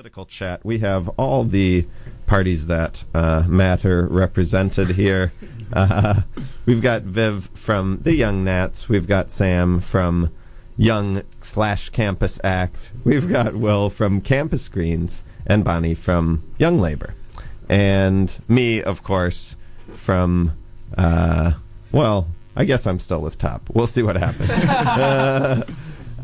political chat. We have all the parties that uh, matter represented here. Uh, we've got Viv from the Young Nats. We've got Sam from Young slash Campus Act. We've got Will from Campus Greens and Bonnie from Young Labour. And me, of course, from, uh, well, I guess I'm still with Top. We'll see what happens. uh,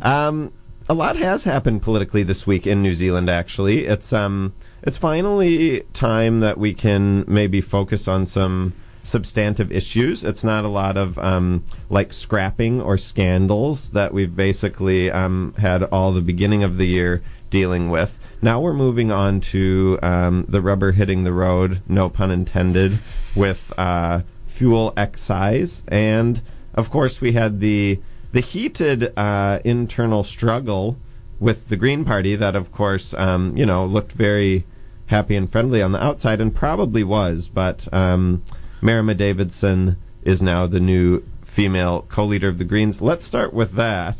um, a lot has happened politically this week in New Zealand. Actually, it's um, it's finally time that we can maybe focus on some substantive issues. It's not a lot of um, like scrapping or scandals that we've basically um, had all the beginning of the year dealing with. Now we're moving on to um, the rubber hitting the road, no pun intended, with uh, fuel excise, and of course we had the the heated uh, internal struggle with the Green Party that, of course, um, you know, looked very happy and friendly on the outside and probably was, but um, Marama Davidson is now the new female co-leader of the Greens. Let's start with that.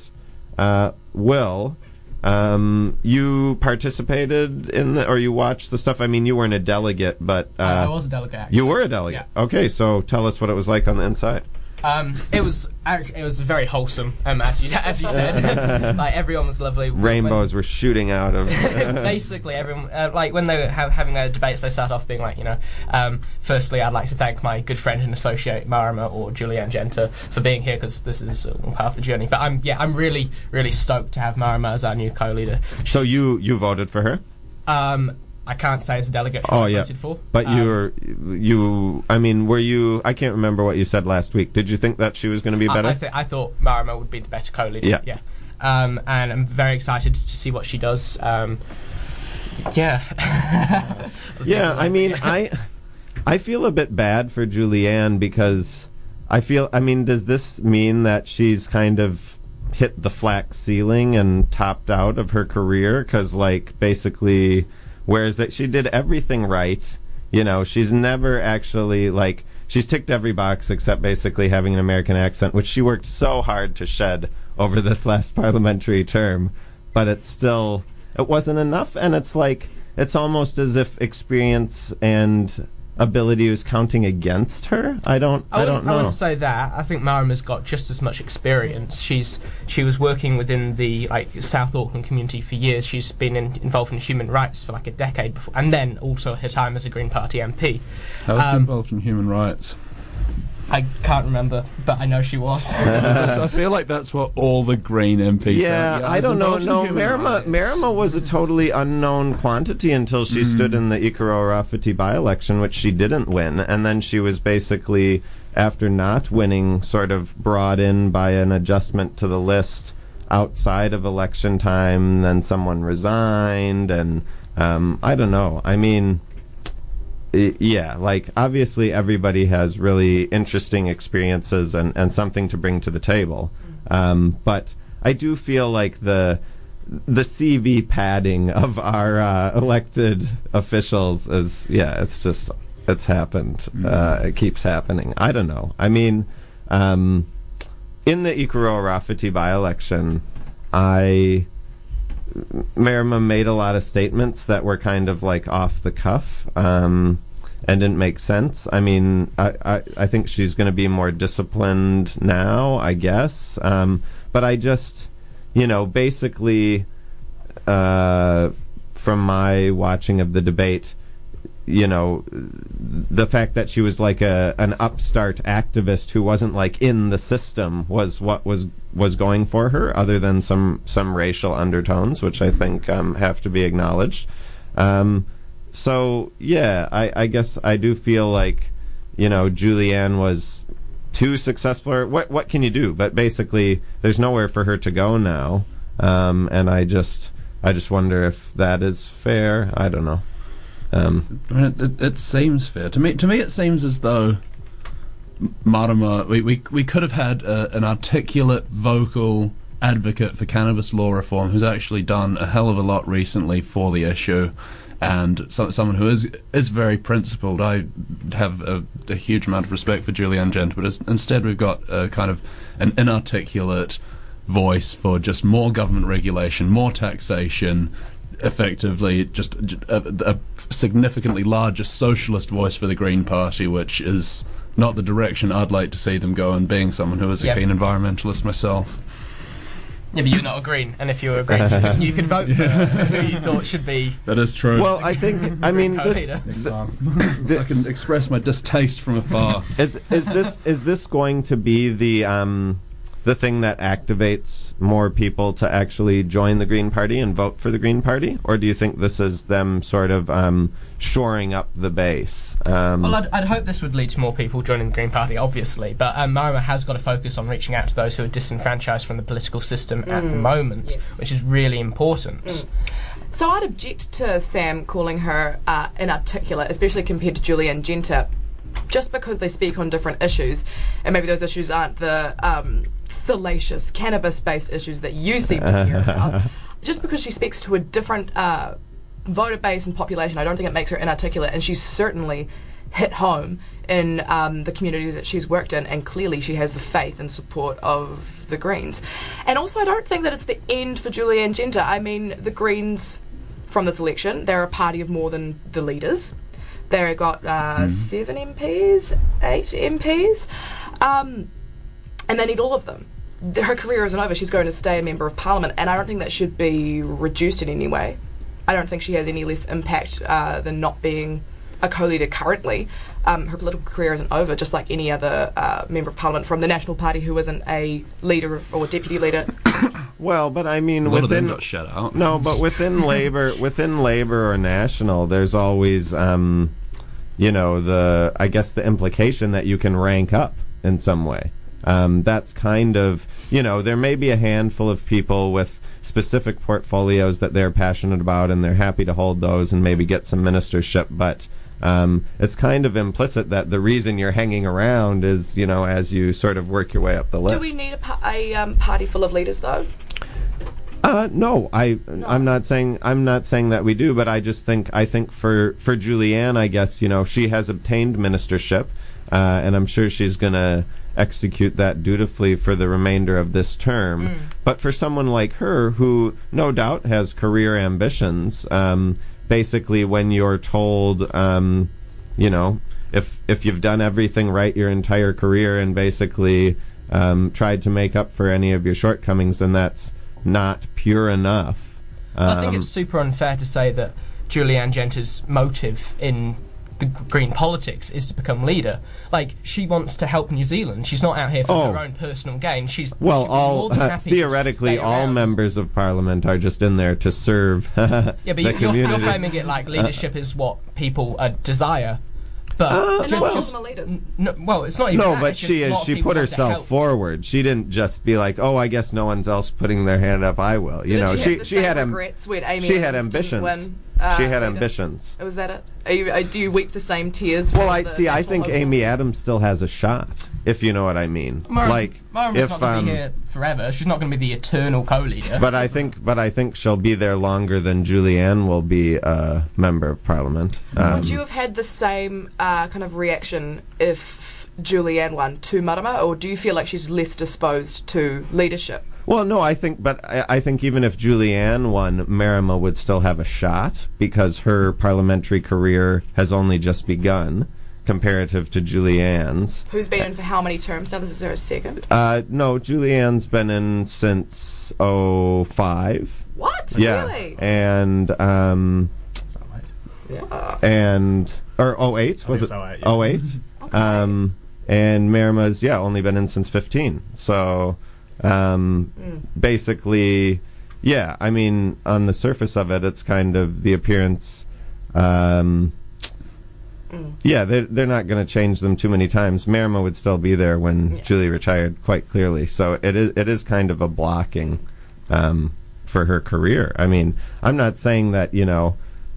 Uh, Will, um, you participated in the, or you watched the stuff? I mean, you weren't a delegate, but uh, I was a delegate. Actually. You were a delegate. Yeah. Okay, so tell us what it was like on the inside. Um, it was it was very wholesome, um, as you as you said. like everyone was lovely. Rainbows were shooting out of. Basically, everyone uh, like when they were have, having their debates, they start off being like, you know, um, firstly, I'd like to thank my good friend and associate Marama or Julianne Genter for being here because this is uh, part of the journey. But I'm yeah, I'm really really stoked to have Marama as our new co-leader. so you you voted for her? Um, I can't say as a delegate who Oh I yeah, voted for, but um, you were you. I mean, were you? I can't remember what you said last week. Did you think that she was going to be better? I, th- I thought Marama would be the better co-leader. Yeah. yeah. Um, and I'm very excited to see what she does. Um, yeah. yeah, I mean, I I feel a bit bad for Julianne because I feel. I mean, does this mean that she's kind of hit the flat ceiling and topped out of her career? Because, like, basically, whereas that she did everything right. You know, she's never actually like she's ticked every box except basically having an American accent, which she worked so hard to shed over this last parliamentary term. But it's still it wasn't enough, and it's like it's almost as if experience and ability was counting against her. I don't. I, I, don't know. I wouldn't say that. I think Marama's got just as much experience. She's she was working within the like South Auckland community for years. She's been in, involved in human rights for like a decade before, and then also her time as a Green Party MP. How was she Um, involved in human rights? I can't remember, but I know she was. I feel like that's what all the Green MPs yeah, say. I was don't know. No, human Marama, rights. Marama was a totally unknown quantity until she stood in the Ikaroa-Rāwhiti by-election, which she didn't win, and then she was basically, after not winning, sort of brought in by an adjustment to the list outside of election time. Then someone resigned, and um, I don't know. I mean. Yeah, like obviously everybody has really interesting experiences and, and something to bring to the table. Um, but I do feel like the the CV padding of our uh, elected officials is yeah, it's just it's happened. Uh, it keeps happening. I don't know. I mean, um, in the Ikaroa-Rāwhiti by-election, I Marama made a lot of statements that were kind of like off the cuff um, and didn't make sense. I mean, I, I, I think she's going to be more disciplined now, I guess. Um, but I just, you know, basically, uh, from my watching of the debate, you know, the fact that she was like a an upstart activist who wasn't like in the system was what was was going for her, other than some some racial undertones, which I think um, have to be acknowledged. Um, so yeah, I, I guess I do feel like you know Julianne was too successful. What what can you do? But basically, there's nowhere for her to go now, um, and I just I just wonder if that is fair. I don't know. Um, It, it, it seems fair to me. To me, it seems as though M- Marama. We, we we could have had uh, an articulate, vocal advocate for cannabis law reform who's actually done a hell of a lot recently for the issue, and so, someone who is is very principled. I have a, a huge amount of respect for Julianne Gent, but instead we've got a kind of an inarticulate voice for just more government regulation, more taxation, effectively just a, a significantly larger socialist voice for the Green Party, which is not the direction I'd like to see them go. And being someone who is a Yep. keen environmentalist myself, Yeah, but you're not a Green, and if you were a Green, you could, you could vote for who you thought should be. that is true. Well, I think I mean this, co-leader. I can express my distaste from afar. is is this is this going to be the um the thing that activates more people to actually join the Green Party and vote for the Green Party, or do you think this is them sort of um, shoring up the base? Um, Well, I'd, I'd hope this would lead to more people joining the Green Party, obviously, but um, Marama has got to focus on reaching out to those who are disenfranchised from the political system at the moment, yes. which is really important. So I'd object to Sam calling her uh, inarticulate, especially compared to Julianne Genter, just because they speak on different issues, and maybe those issues aren't the um, salacious cannabis-based issues that you seem to care about. Just because she speaks to a different uh, voter base and population, I don't think it makes her inarticulate, and she's certainly hit home in um, the communities that she's worked in, and clearly she has the faith and support of the Greens. And also, I don't think that it's the end for Julianne Genter. I mean, the Greens, from this election, they're a party of more than the leaders. They've got uh, seven MPs, eight MPs, um, and they need all of them. Her career isn't over. She's going to stay a member of parliament, and I don't think that should be reduced in any way. I don't think she has any less impact uh, than not being a co-leader currently. Um, her political career isn't over, just like any other uh, member of parliament from the National Party who isn't a leader or deputy leader. well, but I mean, A lot of them within got shut out. No, but within labor, within labor or national, there's always, um, you know, the I guess the implication that you can rank up in some way. Um, that's kind of, you know, there may be a handful of people with specific portfolios that they're passionate about, and they're happy to hold those and maybe get some ministership, but. Um, it's kind of implicit that the reason you're hanging around is, you know, as you sort of work your way up the list. Do we need a, pa- a um, party full of leaders, though? Uh, no, I I'm not saying I'm not saying that we do, but I just think I think for for Julianne, I guess you know she has obtained ministership, uh, and I'm sure she's gonna execute that dutifully for the remainder of this term. But for someone like her, who no doubt has career ambitions, um, basically when you're told, um, you know, if if you've done everything right your entire career and basically um, tried to make up for any of your shortcomings, then that's not pure enough. I think Um, it's super unfair to say that Julianne Genter's motive in the green politics is to become leader. Like she wants to help New Zealand. She's not out here for Oh. her own personal gain. She's well, she'd all more than happy to theoretically, stay all around. members of parliament are just in there to serve Yeah, but the you- you're, you're community. framing it like leadership is what people uh, desire. But Uh, And ju- not all just- of them are leaders. n- no, well, it's not even no, that, but she is. She put herself forward. She didn't just be like, "Oh, I guess no one's else putting their hand up. I will." So you did know, you she have the she same had am- when Amy she had Adams didn't ambitions. Win, uh, she had leader? ambitions. Was that it? Are you, uh, do you weep the same tears? Well, I see. I think hopeful? Amy Adams still has a shot, if you know what I mean. Mara, like, Mara's if not going to um, be here forever. She's not going to be the eternal co-leader. but I think, but I think she'll be there longer than Julianne will be a member of parliament. Um, Would you have had the same uh, kind of reaction if Julianne won to Marama, or do you feel like she's less disposed to leadership? Well, no, I think, but I, I think even if Julianne won, Marama would still have a shot because her parliamentary career has only just begun, comparative to Julianne's. Who's been in for how many terms now? This is her second. Uh, no, Julianne's been in since '05. What? Yeah, Really? and um, Wow. and or 08 was it? it's 08, yeah. 08. Um, and Marama's yeah only been in since 15. So um, basically, yeah. I mean, on the surface of it, it's kind of the appearance. Um, Yeah, they're they're not going to change them too many times. Marama would still be there when Yeah. Julie retired, quite clearly. So it is it is kind of a blocking um, for her career. I mean, I'm not saying that you know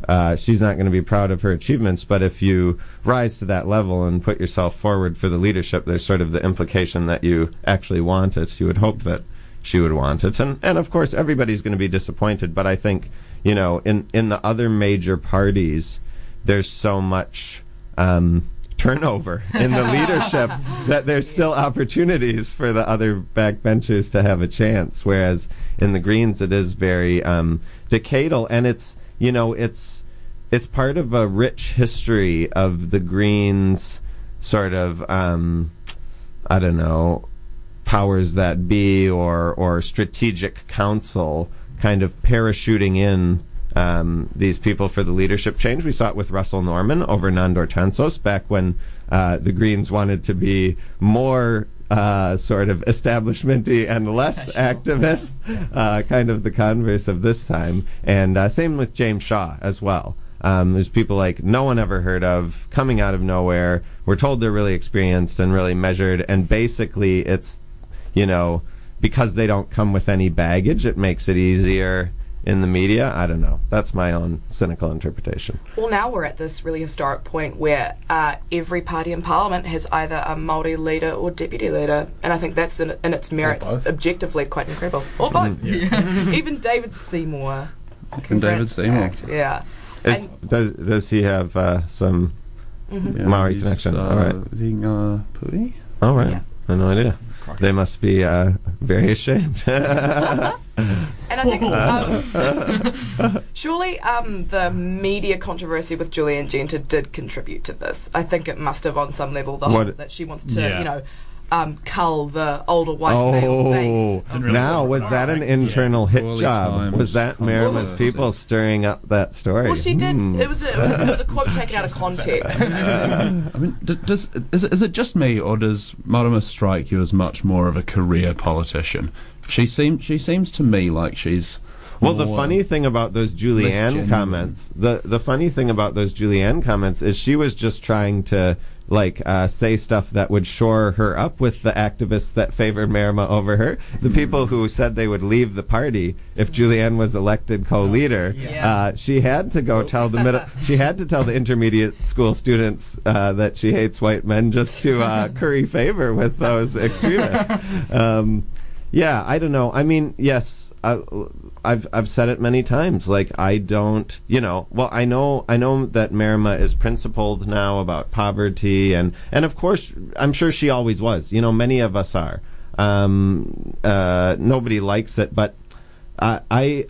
uh, she's not going to be proud of her achievements, but if you rise to that level and put yourself forward for the leadership, there's sort of the implication that you actually want it. You would hope that she would want it, and and of course everybody's going to be disappointed. But I think you know in in the other major parties, there's so much um, turnover in the leadership that there's still opportunities for the other backbenchers to have a chance. Whereas in the Greens, it is very um, decadal, and it's you know it's it's part of a rich history of the Greens sort of um, I don't know powers that be or or strategic council kind of parachuting in um, these people for the leadership change. We saw it with Russel Norman over Nandor Tanczos back when uh, the Greens wanted to be more uh, sort of establishmenty and less activist, uh, kind of the converse of this time. And uh, same with James Shaw as well. Um, there's people like no one ever heard of coming out of nowhere. We're told they're really experienced and really measured, and basically it's, you know, because they don't come with any baggage, it makes it easier in the media. I don't know. That's my own cynical interpretation. Well, now we're at this really historic point where uh, every party in Parliament has either a Māori leader or deputy leader, and I think that's in, in its merits objectively quite incredible. Or both. Even David Seymour. And David Seymour. Act, Yeah. Is, does, does he have uh, some Yeah, Maori connection? Uh, All right. Is he uh, Pui? All right. Yeah. I had no idea. They must be uh, very ashamed. And I think um, surely um, the media controversy with Julianne Genter did contribute to this. I think it must have, on some level, the What- whole that she wants to, Yeah. you know, um, cull the older white male oh, face. Didn't really now was that that. an internal hit Poorly job? timed Was that Marama's controversy. people stirring up that story? Well, she did. Hmm. It was a, it was, it was a quote taken out of context. I mean, does is it, is it just me, or does Marama strike you as much more of a career politician? She seems she seems to me like she's. Well, the funny thing about those Julianne comments, the the funny thing about those Julianne comments is she was just trying to like uh, say stuff that would shore her up with the activists that favored Marama over her. The people who said they would leave the party if Julianne was elected co-leader. Yeah. Uh, she had to go tell the middle. She had to tell the intermediate school students uh, that she hates white men just to uh, curry favor with those extremists. Um, yeah, I don't know. I mean, yes, I, I've I've said it many times. Like I don't, you know. Well, I know I know that Marama is principled now about poverty, and and of course, I'm sure she always was. You know, many of us are. Um, uh, nobody likes it, but I, I,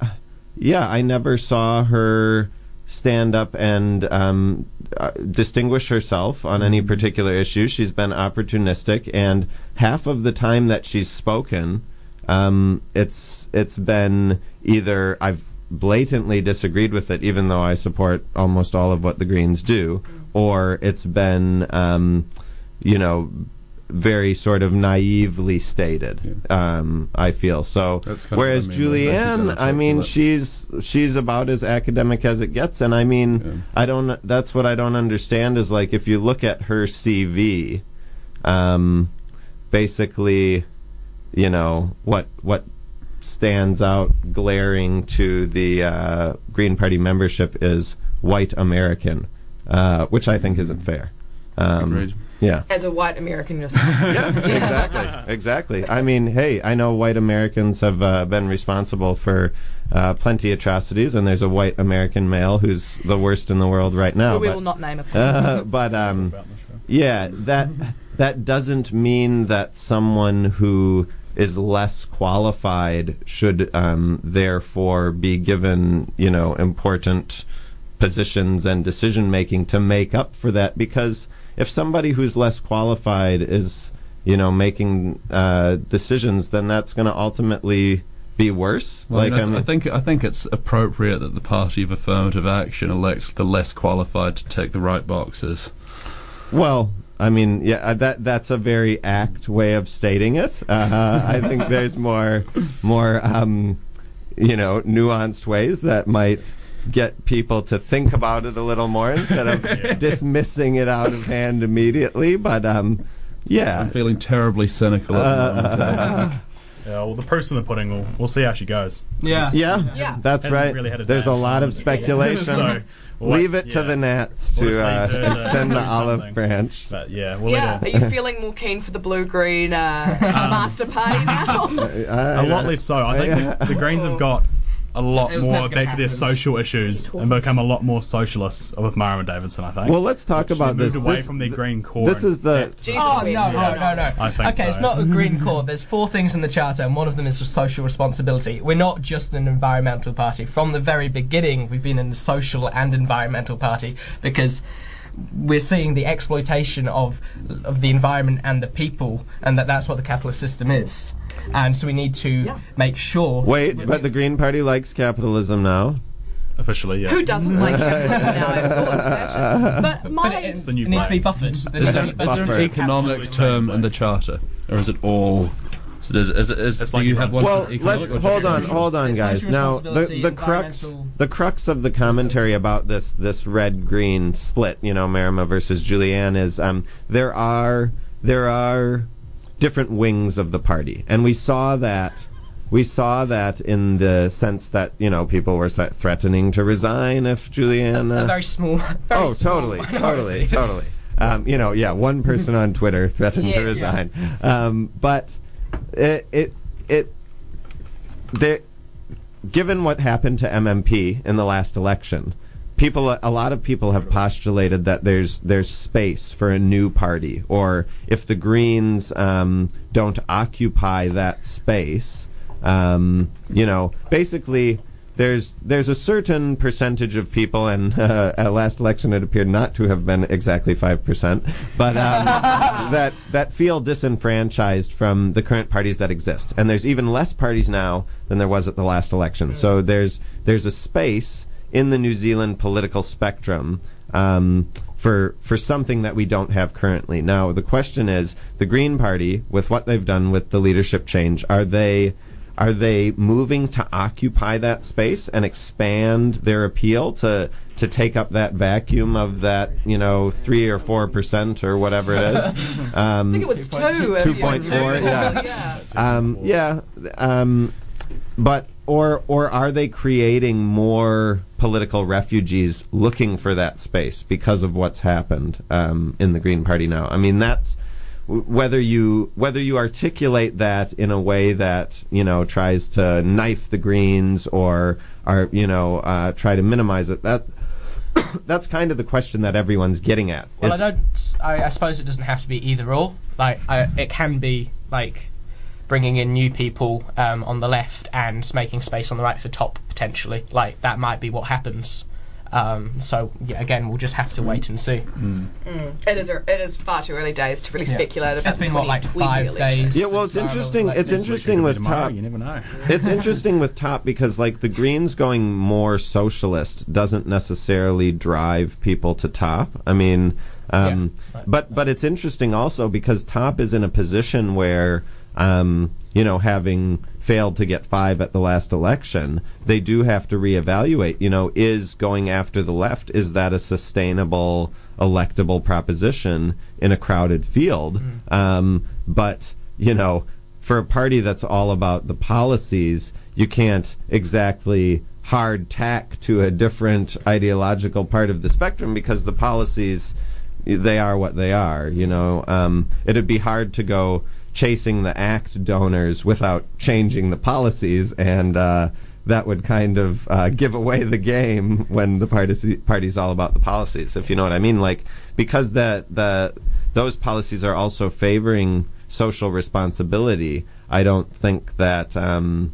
yeah, I never saw her stand up and um, uh, distinguish herself on any particular issue. She's been opportunistic, and half of the time that she's spoken, um, it's it's been either I've blatantly disagreed with it, even though I support almost all of what the Greens do, or it's been, um, you know. Very sort of naively stated, um, I feel so. That's kind of Whereas I mean. Julianne, I mean, she's she's about as academic as it gets, and I mean, Yeah. I don't. That's what I don't understand is like if you look at her CV, um, basically, you know what what stands out glaring to the uh, Green Party membership is white American, uh, which I think isn't fair. Um, yeah. As a white American yourself. Yeah, exactly, exactly. I mean, hey, I know white Americans have uh, been responsible for uh, plenty atrocities, and there's a white American male who's the worst in the world right now. we but, will not name a uh, but um, yeah, that that doesn't mean that someone who is less qualified should um, therefore be given, you know, important positions and decision making to make up for that. Because if somebody who's less qualified is, you know, making uh, decisions, then that's going to ultimately be worse. Well, I, mean, I, th- I think I think it's appropriate that the party of affirmative action elects the less qualified to take the right boxes. Well, I mean, yeah, uh, that that's a very act way of stating it. Uh, I think there's more more um, you know nuanced ways that might get people to think about it a little more instead of dismissing it out of hand immediately. But um, yeah, I'm feeling terribly cynical at the moment. uh, Yeah, well, the proof's in the pudding. We'll, we'll see how she goes. Yeah. yeah, Yeah. that's right. really There's a lot of speculation. so, we'll Leave wait- it to the Nats We'll to uh, just leave her to extend the olive branch. But yeah, we'll Yeah, are you feeling more keen for the blue green uh, master party now? I- A lot less so. I think the, the Greens have got a lot It was never more gonna back to their social issues and become a lot more socialist with Marama Davidson. I think. Well, let's talk They about moved this. away This- from their th- green core. This is the Jesus Oh wept. no, no, no, no! I think okay, it's not a green core. There's four things in the charter, and one of them is just social responsibility. We're not just an environmental party. From the very beginning, we've been a social and environmental party because we're seeing the exploitation of of the environment and the people, and that that's what the capitalist system is. And so we need to make sure. wait, but the Green Party likes capitalism now. officially, yeah. Who doesn't like capitalism now? It's all old fashioned. But my But it, it needs to be plan. buffered. There Is needs there, is there an economic term changed in the charter, or is it all? So does, is, is, It's do like you have one? Well, let's hold on, hold on, guys. Now, the the crux the crux of the commentary about this this red green split, you know, Marama versus Julianne, is um, there are there are different wings of the party, and we saw that. We saw that in the sense that you know people were threatening to resign if Julianne. a uh, very small. Very oh, small totally, totally, totally. Um, you know, yeah, one person on Twitter threatened to Yeah. resign. Um, but it, it, it, there, given what happened to MMP in the last election, people, a lot of people have postulated that there's there's space for a new party, or if the Greens um, don't occupy that space, um, you know, basically there's there's a certain percentage of people, and uh, at last election it appeared not to have been exactly five percent, but um, that that feel disenfranchised from the current parties that exist, and there's even less parties now than there was at the last election. So there's there's a space in the New Zealand political spectrum. Um, for for something that we don't have currently. Now the question is, the Green Party, with what they've done with the leadership change, are they are they moving to occupy that space and expand their appeal to to take up that vacuum of that you know three or four percent or whatever it is? Um, I think it was two. Two point four, yeah. yeah. um, yeah, um, but or or are they creating more political refugees looking for that space because of what's happened um, in the Green Party now? I mean, that's whether you whether you articulate that in a way that you know tries to knife the Greens or are you know uh, try to minimize it. That that's kind of the question that everyone's getting at. Well, I don't. I, I suppose it doesn't have to be either or. Like, I, it can be like bringing in new people um, on the left and making space on the right for top potentially. Like that might be what happens. Um, so yeah, again, we'll just have to wait and see. It is. It is far too early days to really Yeah. speculate about It's been, what, like five election. days? Yeah, well, it's interesting- was it's interesting with Tomorrow, top- You never know. it's interesting with top because like the greens going more socialist doesn't necessarily drive people to top i mean um, Yeah, right. but but it's interesting also because top is in a position where um, you know having failed to get five at the last election they do have to reevaluate you know is going after the left is that a sustainable electable proposition in a crowded field um, but you know for a party that's all about the policies, you can't exactly hard tack to a different ideological part of the spectrum because the policies they are what they are. You know, um, it'd be hard to go chasing the ACT donors without changing the policies, and uh, that would kind of uh, give away the game when the party party's all about the policies. If you know what I mean, like because the the those policies are also favoring social responsibility. I don't think that. Um,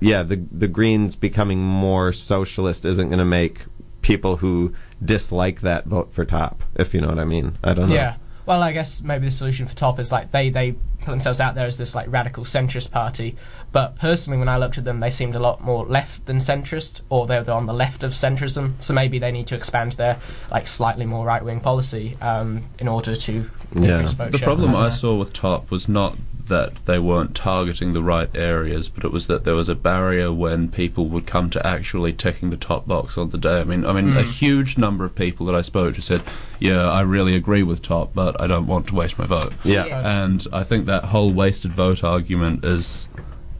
yeah, the the Greens becoming more socialist isn't going to make people who dislike that vote for top. If you know what I mean. I don't know. Yeah. Well, I guess maybe the solution for top is like they they put themselves out there as this like radical centrist party, but personally, when I looked at them, they seemed a lot more left than centrist, or they're, they're on the left of centrism. So maybe they need to expand their like slightly more right wing policy um, in order to Yeah. The problem I saw with Top was not that they weren't targeting the right areas, but it was that there was a barrier when people would come to actually ticking the top box on the day. I mean, I mean, a hmm. huge number of people that I spoke to said, "Yeah, I really agree with Top, but I don't want to waste my vote." Yeah. Yes. And I think that whole wasted vote argument is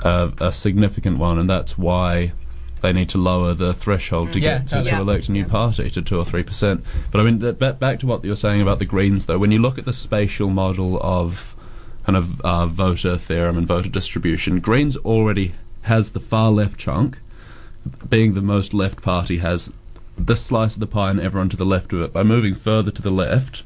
a, a significant one, and that's why they need to lower the threshold to mm. Yeah, get to, totally. to Yeah. elect a new party to two or three percent. But I mean, th- back to what you were saying about the Greens, though, when you look at the spatial model of kind of uh, voter theorem and voter distribution, Greens already has the far left chunk. being the most left party, has this slice of the pie and everyone to the left of it. By moving further to the left,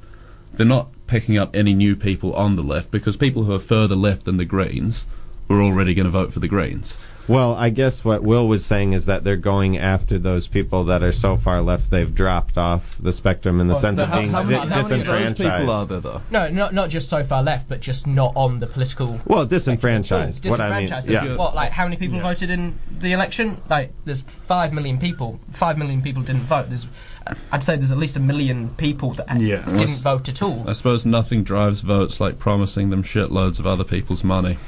they're not picking up any new people on the left because people who are further left than the Greens were already going to vote for the Greens. Well, I guess what Will was saying is that they're going after those people that are so far left they've dropped off the spectrum in the Well, sense of how- being how di- many- how many of those disenfranchised. People are there though. No, not not just so far left, but just not on the political. Well, disenfranchised. What I mean, Disenfranchised. yeah. What, like, how many people Yeah. voted in the election? Like, there's five million people. Five million people didn't vote. There's, I'd say there's at least a million people that Yeah. didn't Unless- vote at all. I suppose nothing drives votes like promising them shitloads of other people's money.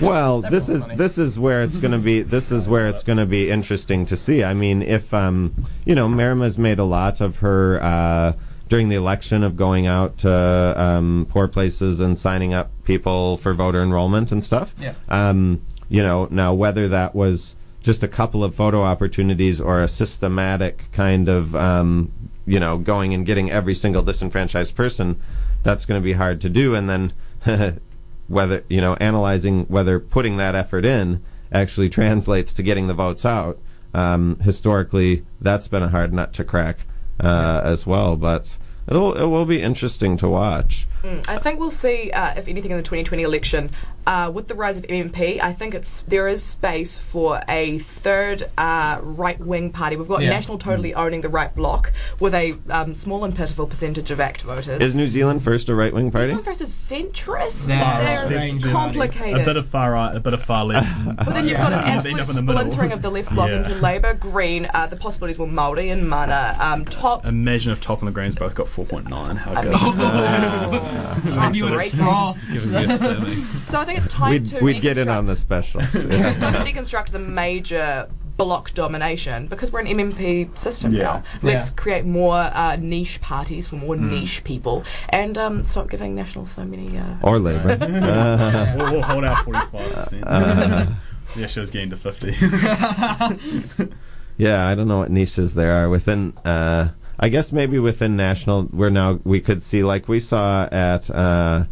Well, It's this is money. this is where it's going to be. This is where it's going to be interesting to see. I mean, if um, you know, Marama's made a lot of her uh, during the election of going out to um, poor places and signing up people for voter enrollment and stuff. Yeah. Um, you know, now whether that was just a couple of photo opportunities or a systematic kind of um, you know going and getting every single disenfranchised person, that's going to be hard to do. And then whether you know analyzing whether putting that effort in actually translates to getting the votes out. Um, historically, that's been a hard nut to crack uh, as well, but it'll it will be interesting to watch. Mm, I think we'll see, uh, if anything, in the 2020 election. Uh, with the rise of MMP, I think it's there is space for a third uh, right-wing party. We've got Yeah. National totally owning the right bloc with a um, small and pitiful percentage of ACT voters. Is New Zealand first a right wing party? New Zealand versus centrist. Yeah, They're complicated. A bit of far right, a bit of far left. But then you've got an absolute up in the middle. splintering of the left bloc Yeah. into Labour, Green. Uh, the possibilities were Māori and Mana. Um, top. Imagine if Top and the Greens both got 4.9. How good. mean, And you sort of- break off. Giving me so I think it's time We'd, to we'd get in on the deconstruct- specials. time to deconstruct the major block domination because we're an MMP system Yeah. now. Let's Yeah. create more uh, niche parties for more niche people and um, stop giving National so many. Uh, or Labour. we'll, we'll hold out 45%. Uh, the issue is getting to 50. Yeah, I don't know what niches there are within. Uh, I guess maybe within national, we're now we could see like we saw at uh,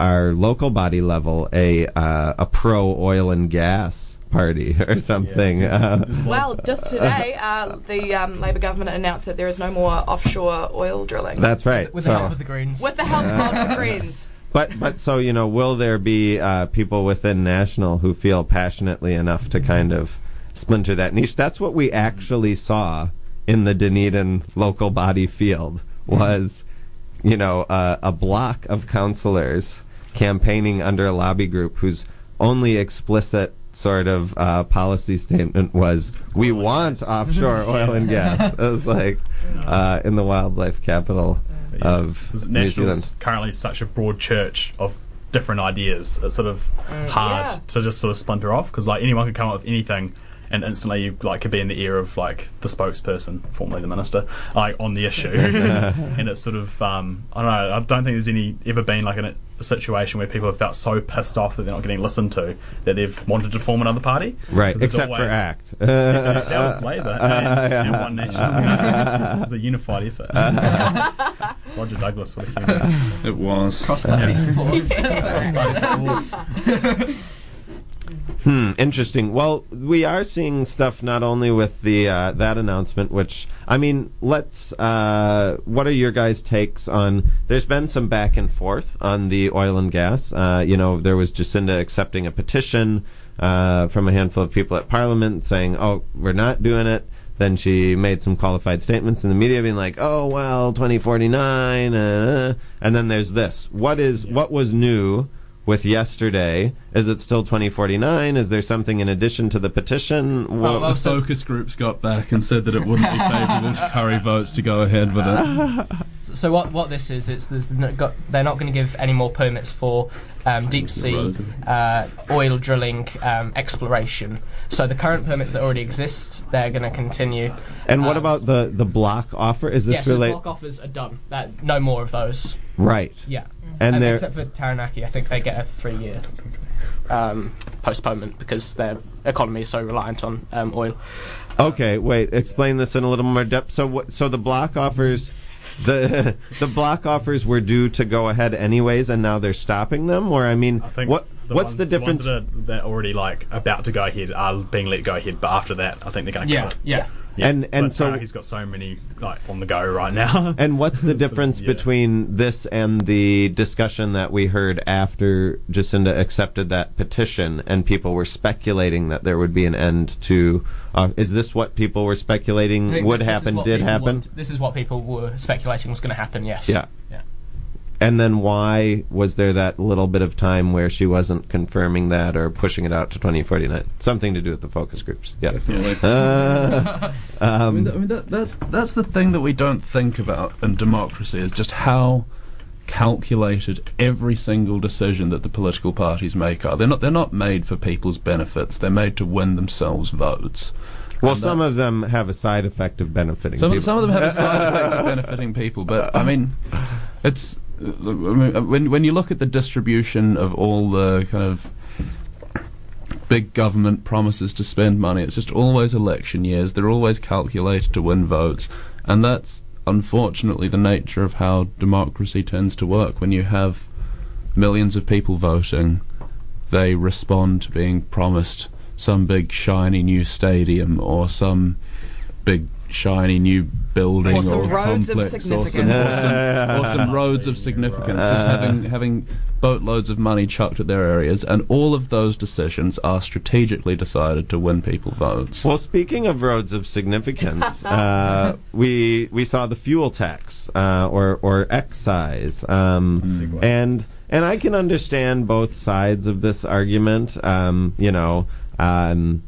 our local body level a uh, a pro oil and gas party or something. Uh, well, just today, uh, the um, Labour government announced that there is no more offshore oil drilling. that's right. With the so, help of the Greens. with the help of the Greens. but but so you know, will there be uh, people within national who feel passionately enough to kind of splinter that niche? That's what we actually saw in the Dunedin local body field was, you know, uh, a block of councillors campaigning under a lobby group whose only explicit sort of uh, policy statement was, "We want offshore oil and gas." It was like uh, in the wildlife capital Yeah. of Because New Zealand. currently such a broad church of different ideas. It's sort of hard Yeah. to just sort of splinter off because like anyone could come up with anything. And instantly, you like could be in the ear of like the spokesperson, formerly the minister, like on the issue, and it's sort of um, I don't know. I don't think there's any ever been like an, a situation where people have felt so pissed off that they're not getting listened to that they've wanted to form another party. Right, it's except for always- ACT. that was Labour and, and yeah. One Nation. it was a unified effort. Roger Douglas would have humour. It was. Cross-party support. Hmm, interesting. Well, we are seeing stuff not only with the uh, that announcement, which I mean, let's. Uh, what are your guys' takes on? There's been some back and forth on the oil and gas. Uh, you know, there was Jacinda accepting a petition uh, from a handful of people at Parliament saying, "Oh, we're not doing it." Then she made some qualified statements in the media, being like, "Oh well, 2049," uh, and then there's this. What is what was new? With yesterday? Is it still 2049? Is there something in addition to the petition? What- well, The so- focus groups got back and said that it wouldn't be favourable to Curry votes to go ahead with it. So what what this is? It's there's no, got, they're not going to give any more permits for um, deep sea uh, oil drilling um, exploration. So the current permits that already exist, they're going to continue. and what Um, about the, the block offer? Is this Yes, the relate? block offers are done. That no more of those. Right. Yeah, And Um, they're except for Taranaki, I think they get a three-year um, postponement because their economy is so reliant on um, oil. okay. Wait, explain this in a little more depth. So, what, so the block offers the the block offers were due to go ahead anyways, and now they're stopping them? Or I mean, I think what the what's ones, the difference? The ones that are, that are already like about to go ahead are being let go ahead, but after that, I think they're going to Yeah, cut it. yeah. Yeah, And- and but so- he's got so many like on the go right now. and what's the So, difference yeah. between this and the discussion that we heard after Jacinda accepted that petition and people were speculating that there would be an end to? Uh, is this what people were speculating would happen? what Did happen? want- this is what people were speculating was going to happen. Yes. Yeah. Yeah. And then why was there that little bit of time where she wasn't confirming that or pushing it out to 2049? Something to do with the focus groups. Yeah. Definitely. Uh, I mean, um, th- I mean that, that's that's the thing that we don't think about in democracy is just how calculated every single decision that the political parties make are. They're not they're not made for people's benefits. They're made to win themselves votes. well, And some of them have a side effect of benefiting Some, people. some of them have a side effect of benefiting people, but I mean, it's I mean, Uh, when when you look at the distribution of all the kind of big government promises to spend money, it's just always election years. They're always calculated to win votes, and that's unfortunately the nature of how democracy tends to work. When you have millions of people voting, they respond to being promised some big shiny new stadium or some big shiny new building Or some a roads of complex or some, significance. or some, or some roads of significance just having having boatloads of money chucked at their areas and all of those decisions are strategically decided to win people votes Well, speaking of roads of significance, uh, we we saw the fuel tax uh, or or excise, um, Segue. and and I can understand both sides of this argument. Um, you know, um,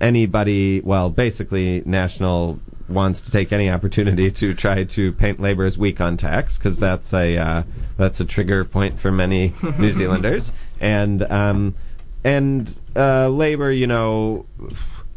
anybody, well, basically, national wants to take any opportunity to try to paint labor as weak on tax because that's a uh, that's a trigger point for many New Zealanders, and um, and uh, labor, you know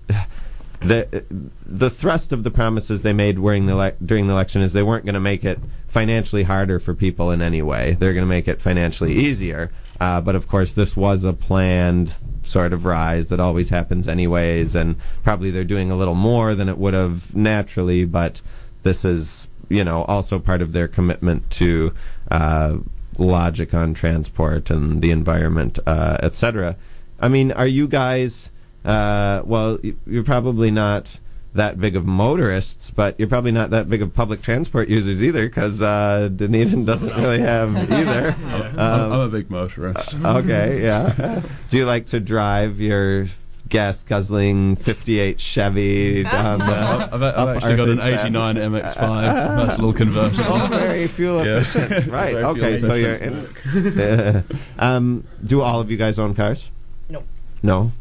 the the thrust of the promises they made during the ele- during the election is they weren't going to make it financially harder for people in any way. They're going to make it financially easier. Uh, but of course, this was a planned sort of rise that always happens anyways, and probably they're doing a little more than it would have naturally. But this is you know also part of their commitment to uh, logic on transport and the environment, uh, etc. I mean, are you guys? Uh, well, you're probably not that big of motorists, but you're probably not that big of public transport users either, because uh, Dunedin doesn't really have either. I'm, Um, I'm a big motorist okay, yeah. Do you like to drive your gas guzzling '58 Chevy down the? I've, I've up actually got an 89 MX5 nice little convertible Oh, very fuel Yeah. efficient. Right. Very okay. So you're efficient. in. um, do all of you guys own cars? No. No.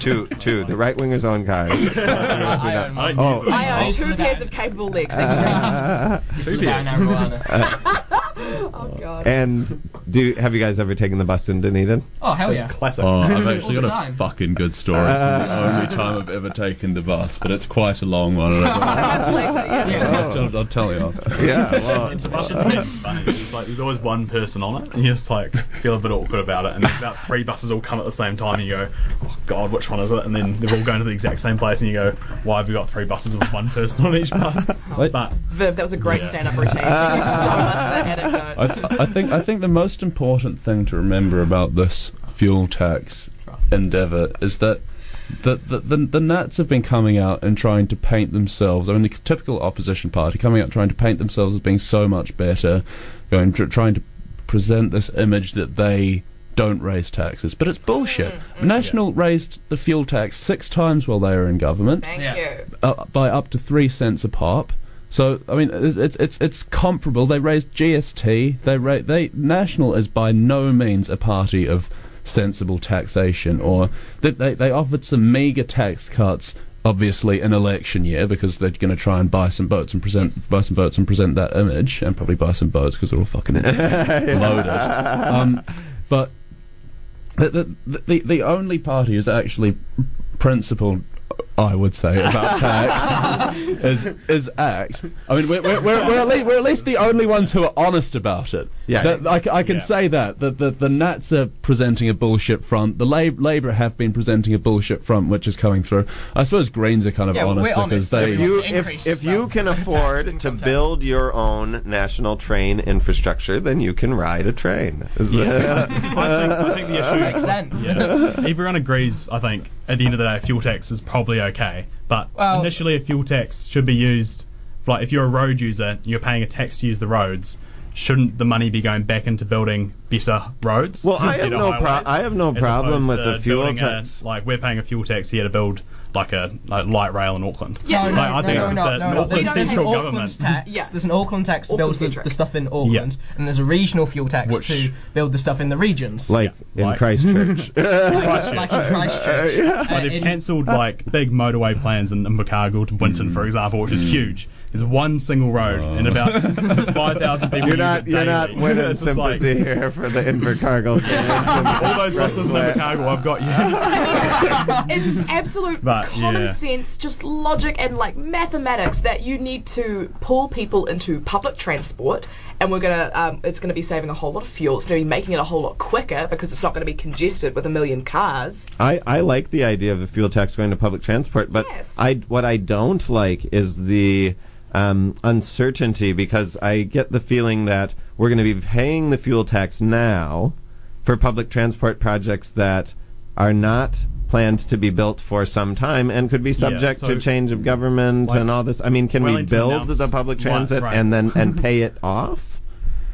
Two. Two. The right wingers own cars. I own I mine. Oh. I own two pairs of capable legs. Thank you very much. used to live out in Aramoana. Oh god. and do have you guys ever taken the bus in Dunedin? Oh hell That's yeah! classic. Oh, I've actually got a time. fucking good story. Uh, it's the only time I've ever taken the bus, but it's quite a long one. I Perhaps later, yeah. Yeah. won't- I'll, I'll tell you. Yeah. Well, It's bus it's funny. It's like there's always one person on it, and you just like feel a bit awkward about it. And there's about three buses all come at the same time, and you go, "Oh God, which one is it?" And then they're all going to the exact same place, and you go, "Why have we got three buses with one person on each bus?" But Viv, that was a great Yeah. stand-up routine. Thank you so much for that anecdote. I, I think I think the most important thing to remember about this fuel tax endeavour is that the, the, the, the Nats have been coming out and trying to paint themselves, I mean, the typical opposition party coming out trying to paint themselves as being so much better, going tr- trying to present this image that they don't raise taxes. But it's bullshit. National raised the fuel tax six times while they were in government Thank Yeah. you. uh, by up to three cents a pop. So I mean, it's it's it's, it's comparable. They raised GST. They ra- they National is by no means a party of sensible taxation, or they they, they offered some meagre tax cuts. Obviously, an election year because they're going to try and buy some votes and present buy some votes and present that image, and probably buy some votes because they're all fucking loaded. Um, but the, the the the only party who's actually principled I would say about tax is is act. I mean, we're, we're, we're, we're, at least, we're at least the only ones who are honest about it. Yeah. That- I, c- I can Yeah. say that. The, the, the Nats are presenting a bullshit front. The Lab- Labour have been presenting a bullshit front, which is coming through. I suppose Greens are kind of Yeah, well, honest we're because honest. they. if you if, if you can afford to build your own national train infrastructure, then you can ride a train. Is that- I think, I think the issue Makes sense. Yeah. Everyone agrees. I think at the end of the day, fuel tax is probably okay. But Well- initially, a fuel tax should be used. Like if you're a road user, you're paying a tax to use the roads. Shouldn't the money be going back into building better roads? Well, I have no pro- I have no problem with to the fuel building a- tax. like we're paying a fuel tax here to build like a like light rail in Auckland. Yeah. No, No, no, I no, think no, it's no, just a no, no. Auckland There's, don't there's have an any- government. Tax. Yeah. There's an Auckland tax to build the, the stuff in Auckland, and there's a regional fuel tax Which- to build the stuff in the regions. like Yeah, in like- Christchurch. like, like in Christchurch. Uh, Like they've in- cancelled like big motorway plans in Invercargill to Winton, Mm. for example, which is huge. There's one single road and about five thousand people. You're not it you're not daily. winning It's just like, sympathy here for the Invercargill all those listeners in Invercargill, I've got you. it's absolute But, common yeah. sense, just logic and like mathematics that you need to pull people into public transport, and we're gonna, um, it's gonna be saving a whole lot of fuel. It's gonna be making it a whole lot quicker because it's not gonna be congested with a million cars. I, I like the idea of a fuel tax going to public transport, but Yes. I what I don't like is the um, uncertainty because I get the feeling that we're going to be paying the fuel tax now for public transport projects that are not planned to be built for some time and could be subject so- to change of government Like, and all this. I mean, can we build the public transit right. and then and pay it off?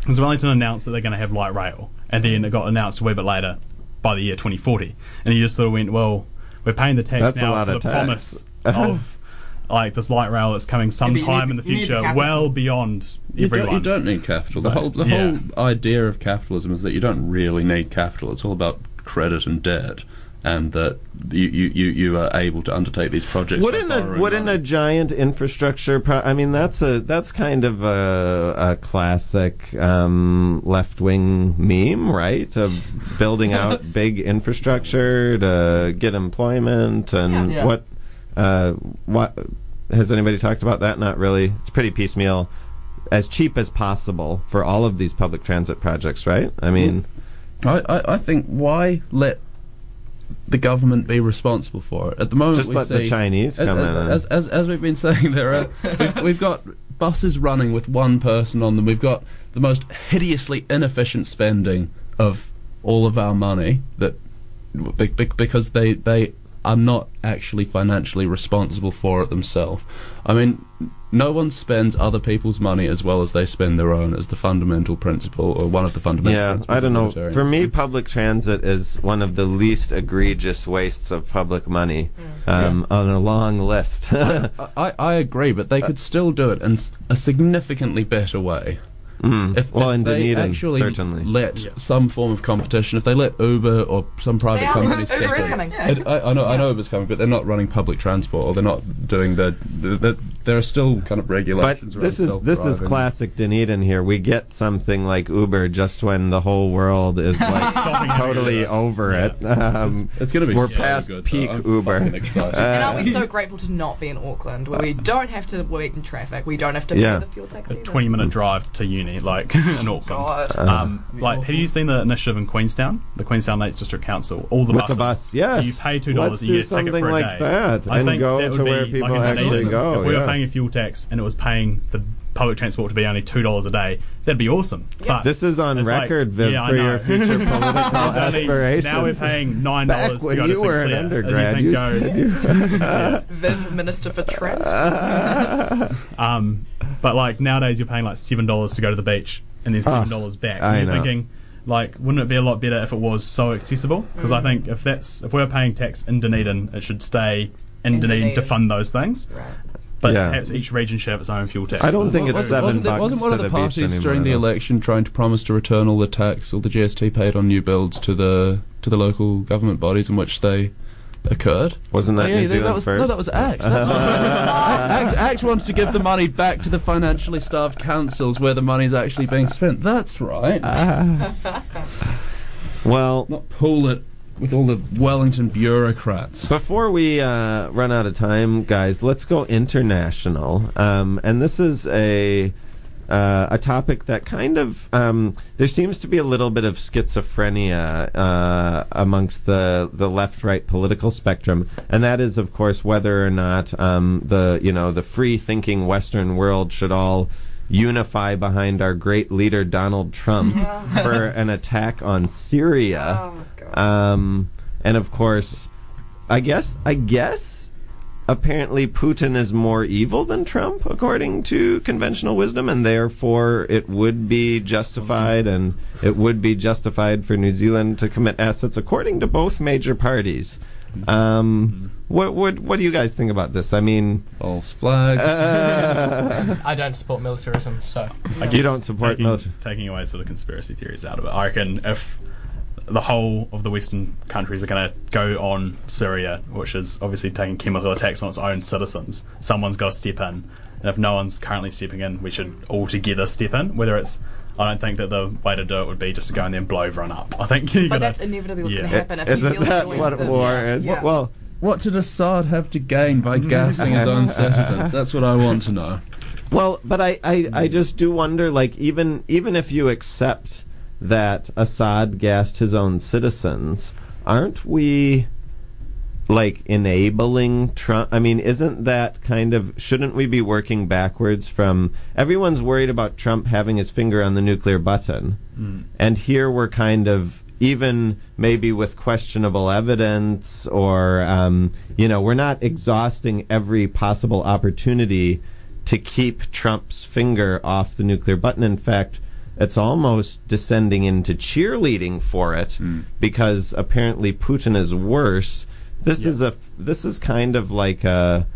Because Wellington announced that they're going to have light rail, and then it got announced a wee bit later by the year 2040, and you just sort of went, well, we're paying the tax That's a now lot for of the tax. promise of. Like this light rail that's coming sometime in the you the future, well beyond You everyone. don't, you don't need capital. The Right. whole the Yeah. whole idea of capitalism is that you don't really need capital. It's all about credit and debt, and that you you, you, you are able to undertake these projects. Wouldn't a wouldn't money. a giant infrastructure? Pro- I mean, that's a that's kind of a, a classic um, left wing meme, right? Of building out big infrastructure to get employment and Yeah. what uh, what has anybody talked about that? Not really. It's pretty piecemeal. As cheap as possible for all of these public transit projects, right? I mean, I, I, I think why let the government be responsible for it at the moment? Just we let the Chinese come as, in As, as as we've been saying, there are we've, we've got buses running with one person on them. We've got the most hideously inefficient spending of all of our money that be, be, because they they are not actually financially responsible for it themselves. I mean, no one spends other people's money as well as they spend their own, as the fundamental principle or one of the fundamental. Yeah, principles I don't know. For me, public transit is one of the least egregious wastes of public money um, on a long list. I, I agree, but they could still do it in a significantly better way. Mm. If, well, if in they Dunedin, actually certainly. let Yeah. some form of competition, if they let Uber or some private They are. company Uber step is in- coming. It- I, I know, I know Uber's coming, but they're not running public transport, or they're not doing the. the, the there are still kind of regulations. But this is this is classic Dunedin here. We get something like Uber just when the whole world is like totally over Yeah. it. Um, It's going to be We're so past good, peak. I'm Uber. fucking excited. Uh, and are we so grateful to not be in Auckland, where we don't have to wait in traffic, we don't have to Yeah. pay the fuel tax. a 20 minute drive to uni, like in Auckland. God. Um, like, have you seen the initiative in Queenstown, the Queenstown Lakes District Council? All the with buses. the bus, yes. You pay two dollars and do you get a ticket something for a like day. that I and think go that would to be where people in actually go. If we were paying a fuel tax and it was paying for public transport to be only two dollars a day, that'd be awesome. But This is on it's like- record, Viv, yeah, for your future political aspirations. Now we're paying nine dollars to when go to you were an undergrad, you you think said go, you. Viv, Minister for Transport. Um, but like nowadays, you're paying like seven dollars to go to the beach, and then seven ah, dollars back. I and you're know. thinking, like, wouldn't it be a lot better if it was so accessible? Because I mm. think if that's if we're paying tax in Dunedin, it should stay in, In Dunedin, to Dunedin. fund those things. right. But Yeah. perhaps each region should have its own fuel tax. I don't think it's Wasn't- seven wasn't, there- bucks wasn't one to of the, the beach parties anymore, during the election trying to promise to return all the tax, all the GST paid on new builds to the to the local government bodies in which they occurred? Wasn't that Oh, yeah, New Zealand that was, first? No, that was Act. Act. Act wanted to give the money back to the financially starved councils where the money's actually being spent. That's right. Well, Not pool it with all the Wellington bureaucrats. Before we uh, run out of time, guys, let's go international. Um, and this is a uh, a topic that kind of um, there seems to be a little bit of schizophrenia uh, amongst the the left right political spectrum, and that is, of course, whether or not um, the you know the free thinking Western world should all unify behind our great leader Donald Trump for an attack on Syria. Oh, God. Um, and of course, I guess, I guess, apparently Putin is more evil than Trump, according to conventional wisdom, and therefore it would be justified, and it would be justified for New Zealand to commit assets, according to both major parties. Um, what, what, what do you guys think about this? I mean, False flag. uh, I don't support militarism, so I You don't support taking, military- taking away sort of conspiracy theories out of it. I reckon if the whole of the Western countries are going to go on Syria, which is obviously taking chemical attacks on its own citizens, someone's got to step in. And if no one's currently stepping in, we should all together step in. Whether it's, I don't think that the way to do it would be just to go in there and blow everyone up. I think you But got that's inevitably what's yeah. going to happen if isn't New Zealand that what the- war yeah, is? yeah. Well, what did Assad have to gain by gassing his own citizens? That's what I want to know. Well, but I, I, I hmm. just do wonder, like, even even if you accept that Assad gassed his own citizens, aren't we like enabling Trump? I mean, isn't that kind of shouldn't we be working backwards from everyone's worried about Trump having his finger on the nuclear button, and here we're kind of even maybe with questionable evidence or um, you know we're not exhausting every possible opportunity to keep Trump's finger off the nuclear button. In fact, it's almost descending into cheerleading for it because apparently Putin is worse. This Yeah. is a this is kind of like a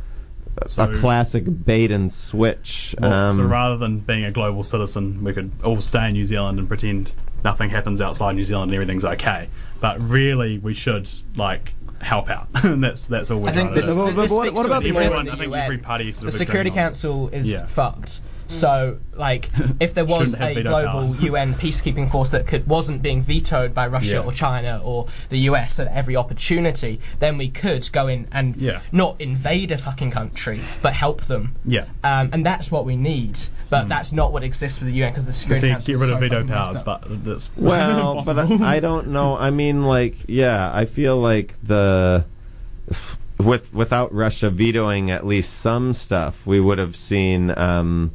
a classic bait and switch. Well, so Um, rather than being a global citizen, we could all stay in New Zealand and pretend nothing happens outside New Zealand and everything's okay. But really, we should like help out. and that's that's all we're I think trying this, to do. But- but this what- what about the the- UN Everyone- I think UN. every party the Security Council is Yeah. fucked. So, like, if there was a global. UN peacekeeping force that could wasn't being vetoed by Russia Yeah. or China or the US at every opportunity, then we could go in and Yeah. not invade a fucking country, but help them. Yeah. Um, and that's what we need. But that's not what exists with the UN because the Security See, Council get is rid so of veto powers, but that's Well, but. I, I don't know. I mean, like, yeah, I feel like the with without Russia vetoing at least some stuff, we would have seen um,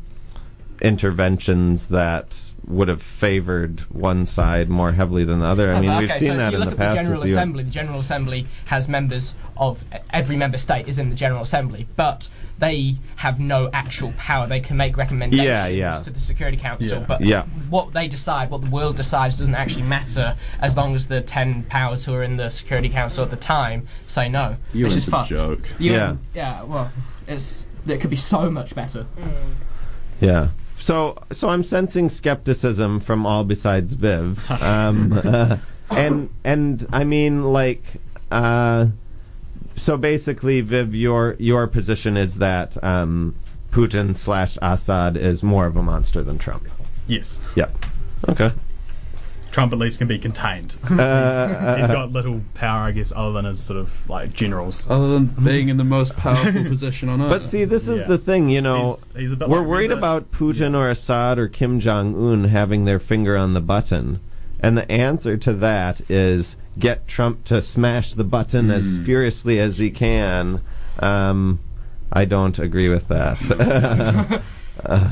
interventions that would have favored one side more heavily than the other. I Oh, mean, but we've seen so that you in look the past. The General with the UN. Assembly. The General Assembly has members of every member state is in the General Assembly, but they have no actual power. They can make recommendations Yeah, yeah. to the Security Council, Yeah. but Yeah. what they decide, what the world decides, doesn't actually matter as long as the ten powers who are in the Security Council at the time say no. You which is is a fucked. joke. You- Yeah. yeah. Well, it's it could be so much better. Mm. Yeah. So, so I'm sensing skepticism from all besides Viv, um, uh, and and I mean like, uh, so basically, Viv, your your position is that um, Putin slash Assad is more of a monster than Trump. yes, Yep. Okay. Trump at least can be contained. Uh, He's got little power, I guess, other than his sort of like generals. Other than being in the most powerful position on earth. But see, this is Yeah. the thing, you know. He's- he's we're like worried the- about Putin or Assad or Kim Jong Un having their finger on the button, and the answer to that is get Trump to smash the button as furiously as he can. Um, I don't agree with that. Uh,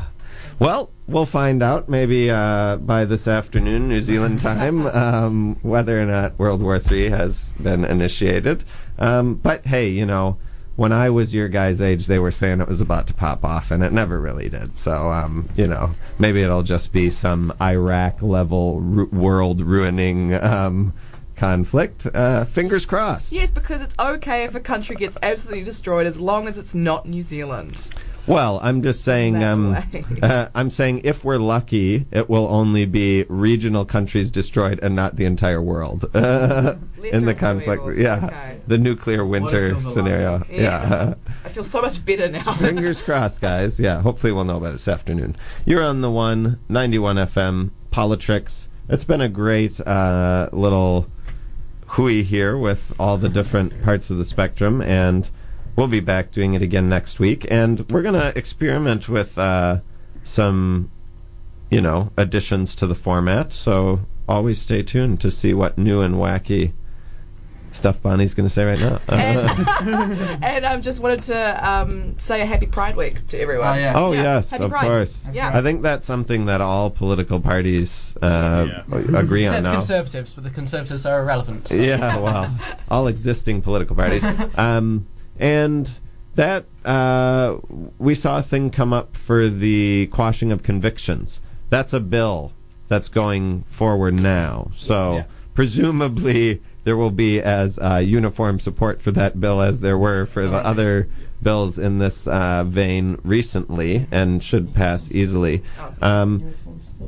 well, we'll find out maybe uh, by this afternoon, New Zealand time, um, whether or not World War III has been initiated. Um, but hey, you know, when I was your guys' age, they were saying it was about to pop off, and it never really did. So, um, you know, maybe it'll just be some Iraq level ru- world ruining um, conflict. Uh, fingers crossed. Yes, because it's okay if a country gets absolutely destroyed as long as it's not New Zealand. Well, I'm just saying. Um, uh, I'm saying if we're lucky, it will only be regional countries destroyed and not the entire world in the conflict. evils, Yeah, okay. the nuclear winter silver scenario. lining. Yeah. I feel so much better now. Fingers crossed, guys. Yeah, hopefully we'll know by this afternoon. You're on the one ninety one FM Politrix. It's been a great uh, little Hui here with all the different parts of the spectrum, and we'll be back doing it again next week. And we're going to experiment with uh, some, you know, additions to the format. So always stay tuned to see what new and wacky stuff Bonnie's going to say right now. And, and I um, just wanted to um, say a happy Pride Week to everyone. Oh, yeah. Oh Yeah. yes, Happy of Pride. course. Yeah. I think that's something that all political parties uh, Yeah. agree on Except the now. conservatives, but the conservatives are irrelevant. so- Yeah, well, all existing political parties. Um, and that uh, we saw a thing come up for the quashing of convictions. That's a bill that's going forward now. So Yeah. presumably there will be as uh, uniform support for that bill as there were for the other bills in this uh, vein recently, and should pass easily. Um,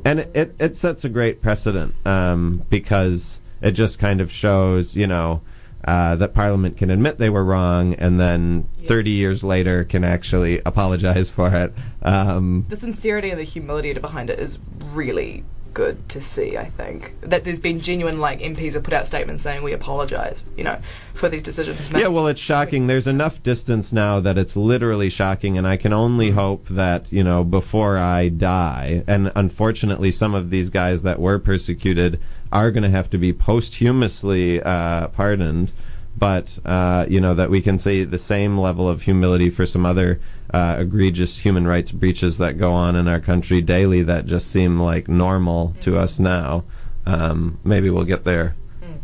and it, it, it sets a great precedent um, because it just kind of shows, you know, uh, that Parliament can admit they were wrong, and then 30 years later can actually apologize for it. Um, the sincerity and the humility behind it is really good to see. I think that there's been genuine like MPs have put out statements saying we apologise, you know, for these decisions. yeah, well, it's shocking. There's enough distance now that it's literally shocking, and I can only hope that, you know, before I die, and unfortunately, some of these guys that were persecuted are going to have to be posthumously uh, pardoned. But uh, you know that we can see the same level of humility for some other uh, egregious human rights breaches that go on in our country daily that just seem like normal to us now. Um, maybe we'll get there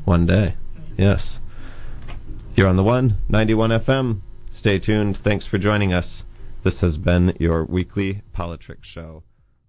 one day. Yes. You're on the one, 91 FM. Stay tuned. Thanks for joining us. This has been your weekly Politrix show.